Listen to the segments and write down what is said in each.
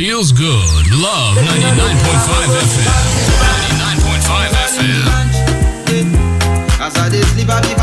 feels good. Luv 99.5 FM. 99.5 FM. As I sleep, I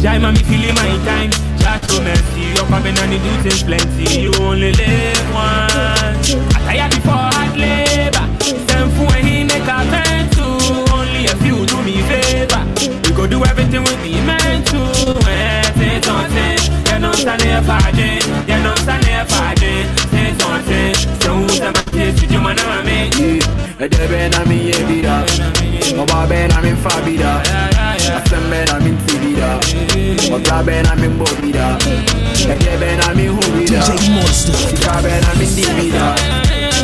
Jai man, me feeling my time. Chat to mercy, you're coming and you do things plenty. You only live once. I tired before hard labor. Send for he make a turn to. Only a few do me favor. We go do everything we be meant to. Eh, Say something, you know stand here for it. You know stand here for it. Say something, so who's the man taste with you man and eh, eh, me? Ede ben a mi ye bida Oba ben a mi fa bida Asem ben a mi ti bida Oga ben a mi mbo bida Ede ben a mi hu bida DJ Monster. Ben a mi di bida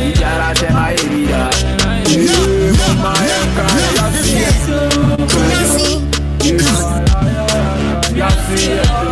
Ijara te ma ye bida Yeah, mama yanka ya si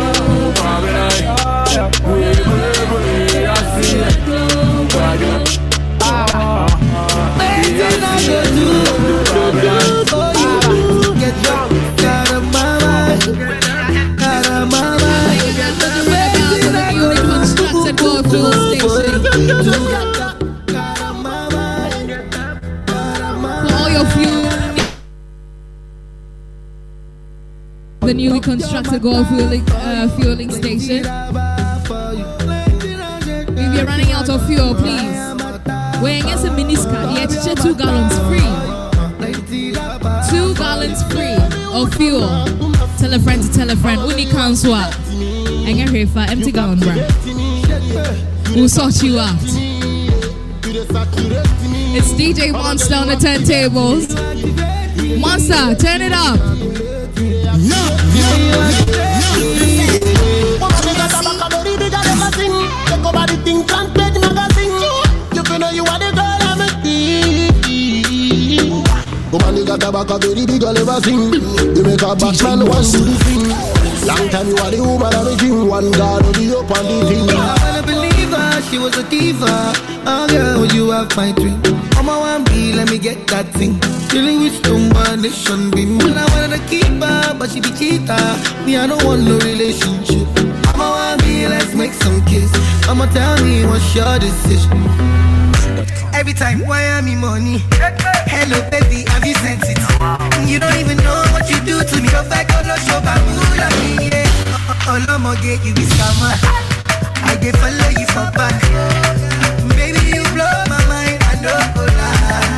The a constructed Goldfield uh, fueling station. If you're running out of fuel, please. Weighing as a miniska, yeah, teacher two gallons free. Two gallons free of fuel. Tell a friend to tell a friend. Uni council. And get here for empty gallon, bro. We'll sort you out. It's DJ Monster on the turntables. Monster, turn it up. Back a very big girl ever sing. You make a bad man want to the thing. Long time you are the woman of the dream. One God will be up on the thing. I wanna believe her, she was a diva. Oh girl, you have my dream? On my one B, let me get that thing. Dealing with combination beam. Well, I wanted to keep her, but she be cheater. Me, I don't want no relationship. On my one B, let's make some kiss. I'ma tell me what's your decision. Every time, why am I money? Hello, baby, have you sent it? You don't even know what you do to me. Go back on the show, but who love me? Yeah. Oh, oh, oh, get you be scammer. I dey follow you for back. Baby, you blow my mind. I know go lie.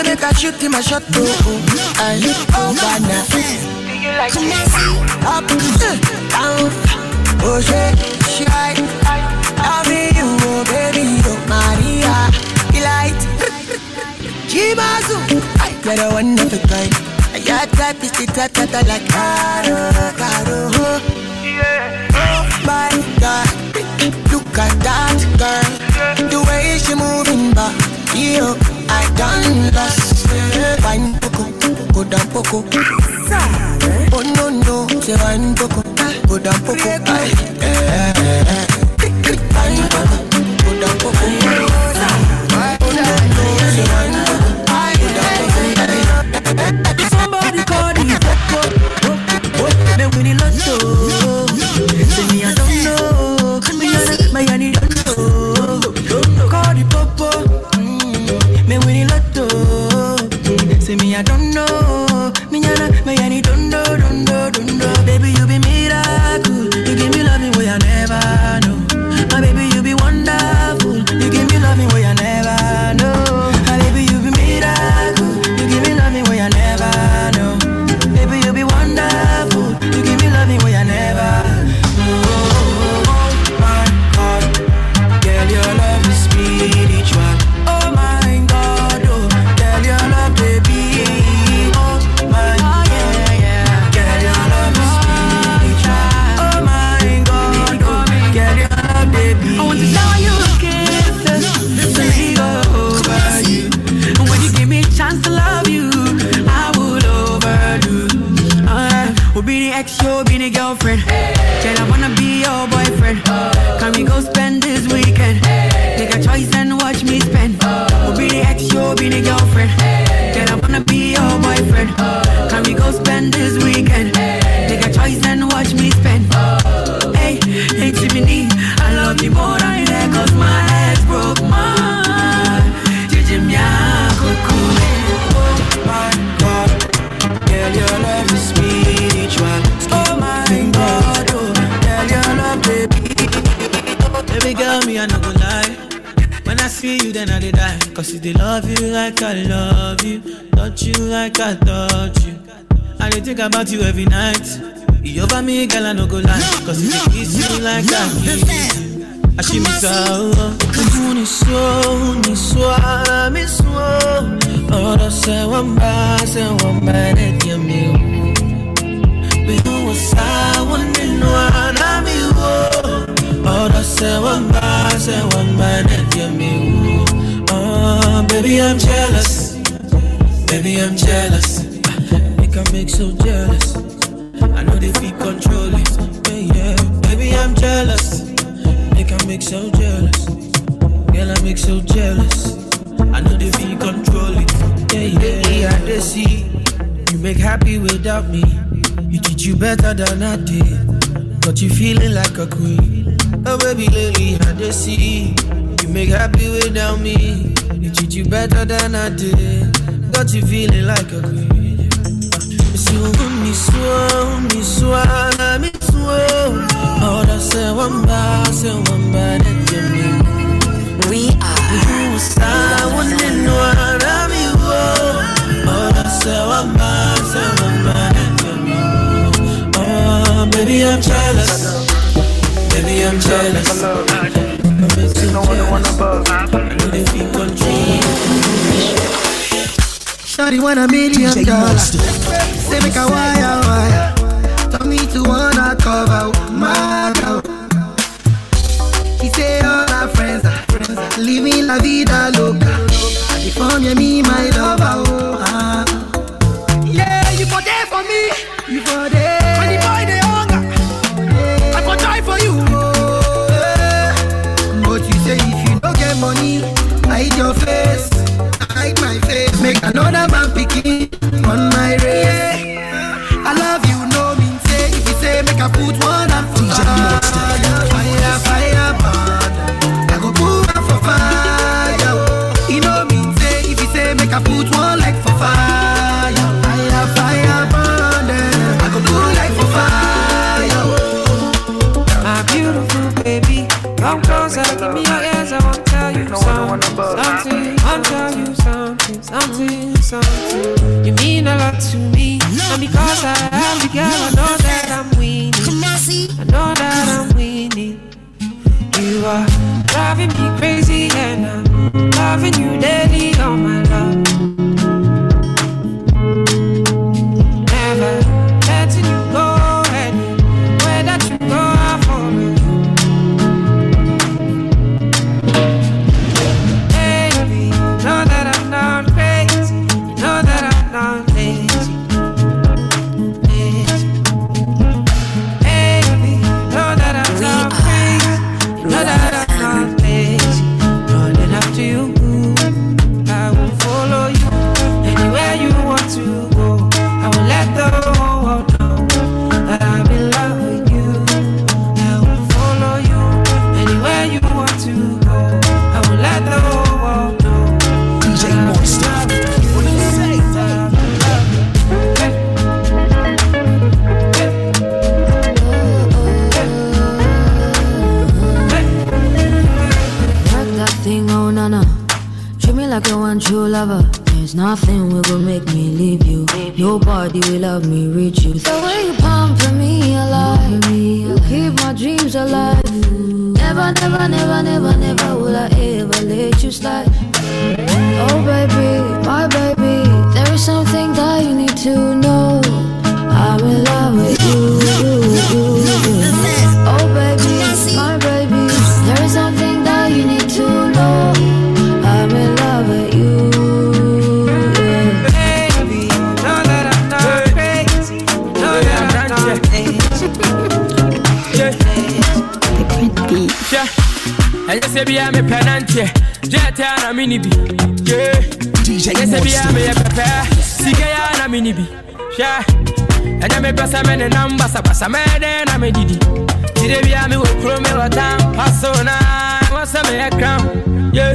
Said make I shoot him a shot, oh, oh, I, oh, Vanna. Up, eh, down, oh, shit, shy. Love me, you, oh, baby, oh, Maria, delight. Jimazu, get a one of a kind. Your type is the type that I like, caro, caro, oh. Oh my God, look at that girl. The way she moving back, yo, I done lost. Wine poco, go down poco. Oh no no, say wine poco, go down poco. Aye, eh, eh, eh. Poco, go down poco. Oh no no, say wine I don't know. About you every night. You over me, girl, I no go lie. Cause if you like I kiss you. I see me so, uni so, uni so, I me so. Ora se wamba, se wamba, ne dia mi. Be who was I, one in one, I me wo. Ora se wamba, se wamba, ne dia mi. Oh, baby, I'm jealous. Baby, I'm jealous. I make so jealous. I know they feel control it. Yeah, yeah. Baby, I'm jealous. Make I make so jealous. Girl, I make so jealous. I know they feel control it. Yeah, yeah. I they see you make happy without me. You treat oh, you better than I did. Got you feeling like a queen. Oh, baby, lately I they see you make happy without me. You treat you better than I did. Got you feeling like a queen. Oh, that's a one bar, say one bar, that you mean. We are. You star, one in one, I'm you. Oh, that's a one bar, say one bar, that you mean. Oh, baby, I'm jealous. Baby, I'm jealous. I'm so jealous. I know they feel control. Shawty want a million dollars. Make a wire wire. Tell me to wanna cover my girl. She say all her friends are friends. Living la vida loca. I define you me my lover. Oh, ah. Yeah, you for there for me. You for there. When boy they hunger, I for die for you. But you say if you don't get money, hide your face, hide my face. Make another man picking girl, I know that I'm winning. I know that I'm winning. You are driving me crazy, and I'm loving you daily, Yes, be I'm a penante. Jetta and a mini be. Yeah. DJ yes, be I'm a pepper. Sigaya and a mini be. Yeah. And I'm a person and numbers of us. I'm me didi. Today be I'm a chrome or down. Passona. What's a me a crown? Yeah.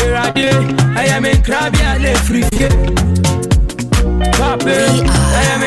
Here I do. I am in crabby and a free. Papa. I am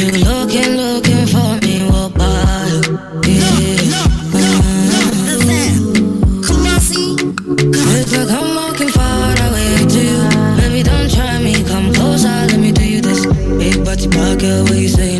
you looking, looking for me? What? Yeah. Like I'm walking far away to you. Baby, don't try me. Come closer, let me do you this. Hey, say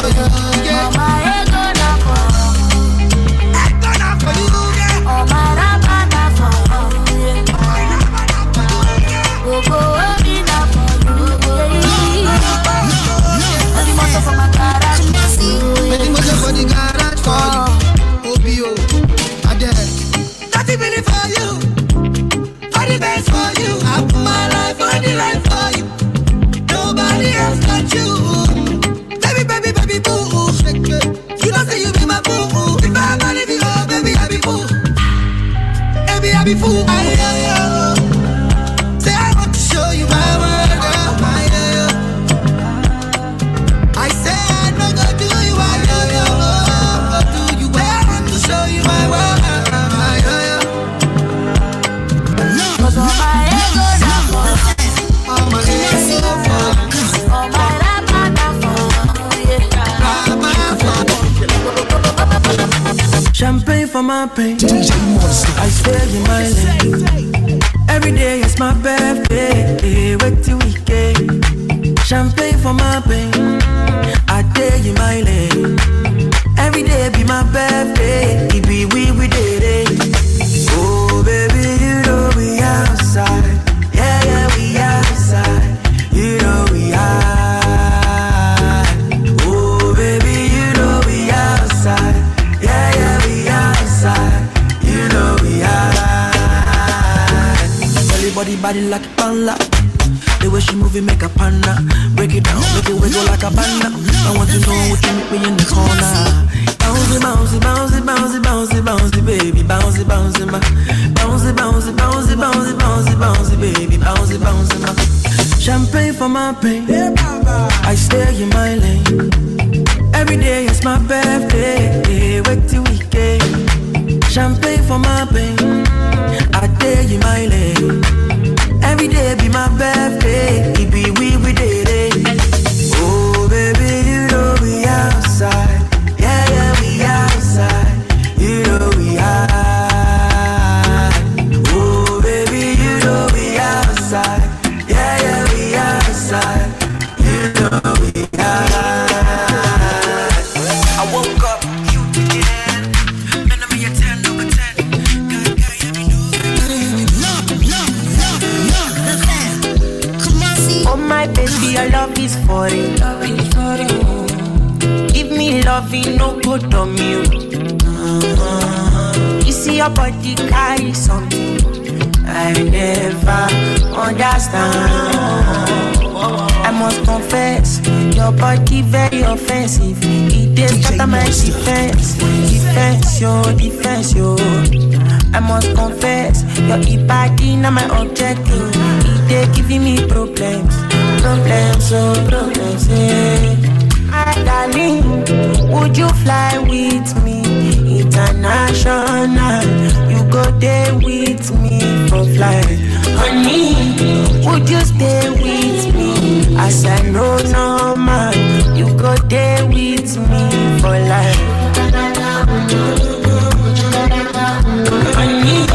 for you. my pain. I stay in my lane. Every day is my birthday. Wait till. Champagne for my pain. I stay in my lane. Every day be my birthday. It be we we day. body like a panda. The way she moving make a panda. Break it down, make it wiggle like a panda. I want to know what you meet me in the corner. Bouncy, bouncy, bouncy, bouncy, bouncy, bouncy, baby, bouncy, bouncy, ma. Bouncy, bouncy, bouncy, bouncy, bouncy, bouncy, baby, bouncy, bouncy, ma. Champagne for my pain. I stay in my lane. Every day is my birthday. your body carry something I never understand. I must confess, your body very offensive. It is scatter my defense, defense your defense yo. I must confess, your body not my objective. It is giving me problems, problems oh problems. Yeah. My darling, would you fly with me? international. You go there with me for flight. Honey, would you stay with me? I said, No, no, man, you go there with me for life. Honey,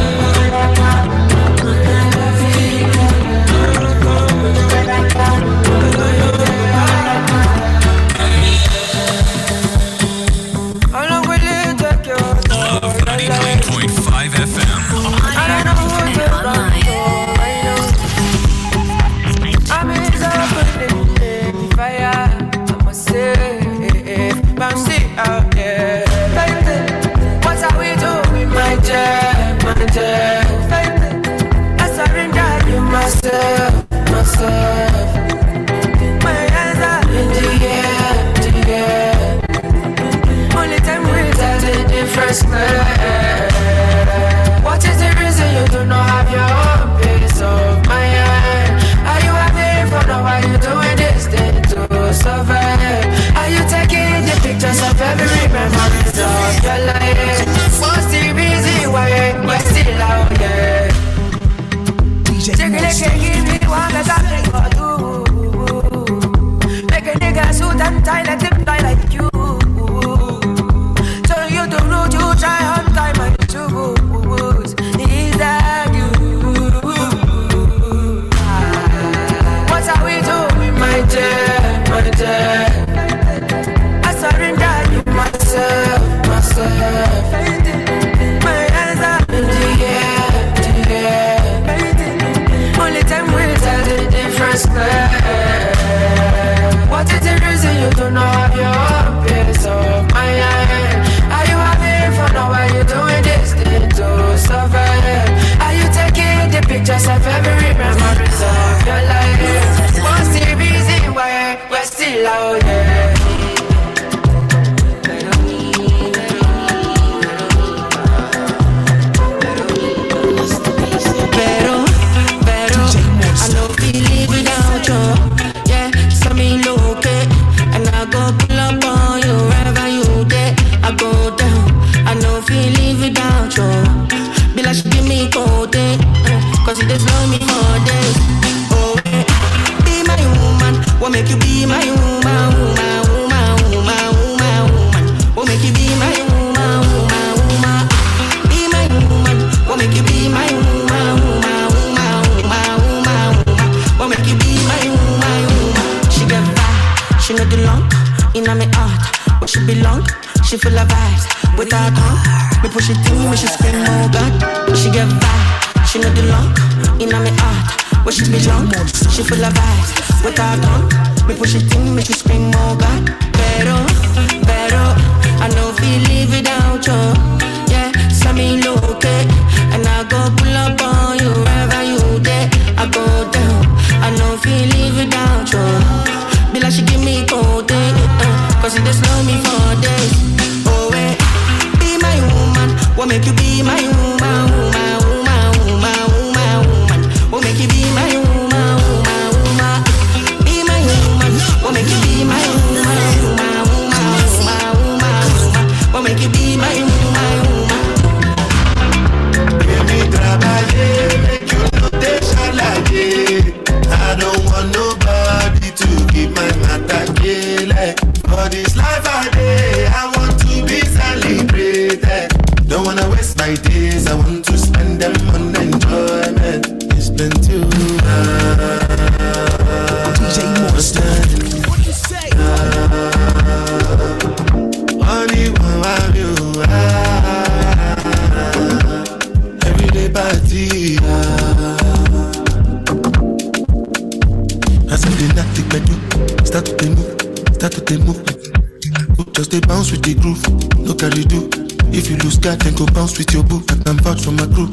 bounce with your boo. And I'm vouch for my crew,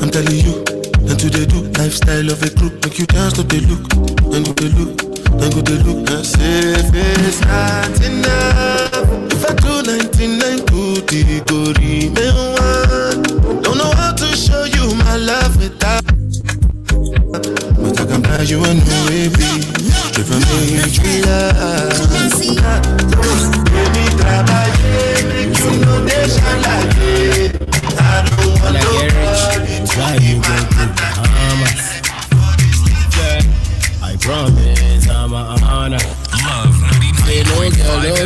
I'm telling you. And today do, lifestyle of a crew. make you dance to the look, then go they look, then go they look. I say it's not enough.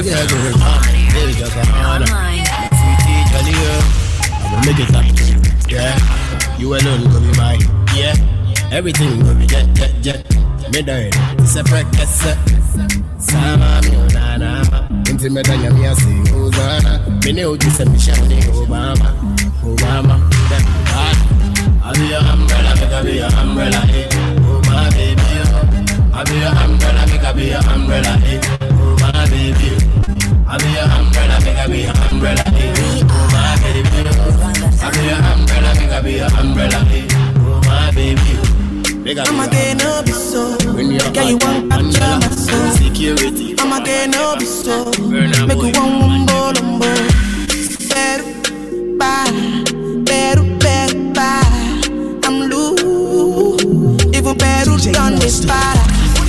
Girl, go to Bahamas. They just a honor. Sweetie, jolly girl, I will make it happen. Yeah, you alone go be mine. Yeah, everything go be jet, jet, jet. Me die, it's a practice. Sama mi onana, inti me danya mi asi Hosanna. Me ne oju se mi shani Obama, Obama. I be your umbrella, make I be your umbrella, eh. Oh my baby. I be your umbrella, make I be your umbrella, eh. Baby, oh. I be your umbrella, make I be your umbrella, eh. Oh my baby, oh. I be your umbrella, make I be your umbrella, eh. Oh my baby. Make I be I'ma get no be so. Girl, you want capture my soul. Security. I'ma get no be so. Make you one mumbo lumbo. Better. Better, better, bye. I'm loose. Even better done this para.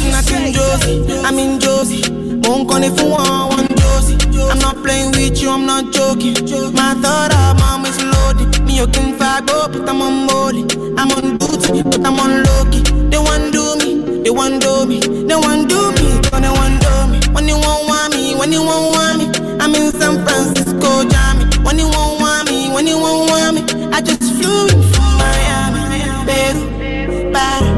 Nothing Josie, I'm in Josie. Won't call if you want one Josie. I'm not playing with you, I'm not joking. My thought of mom is loaded. Me, you can fight, oh, but I'm on molly. I'm on duty, but I'm on low. They want do me, they want do me, they want do me, they want do me. When you won't want me, when you won't want me, I'm in San Francisco, Jammy. When you won't want me, when you won't want me, I just flew in from Miami, Peru, para,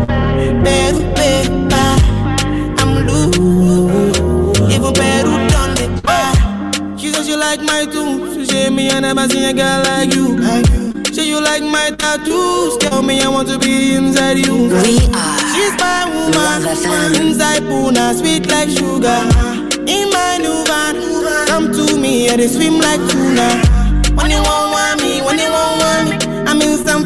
like my tunes. She say me, I never seen a girl like you. Say you like my tattoos. Tell me I want to be inside you. We are. She's my woman. Inside Puna, sweet like sugar. In my new van, come to me, I they swim like tuna. When you want want me, when you want want me, I'm in some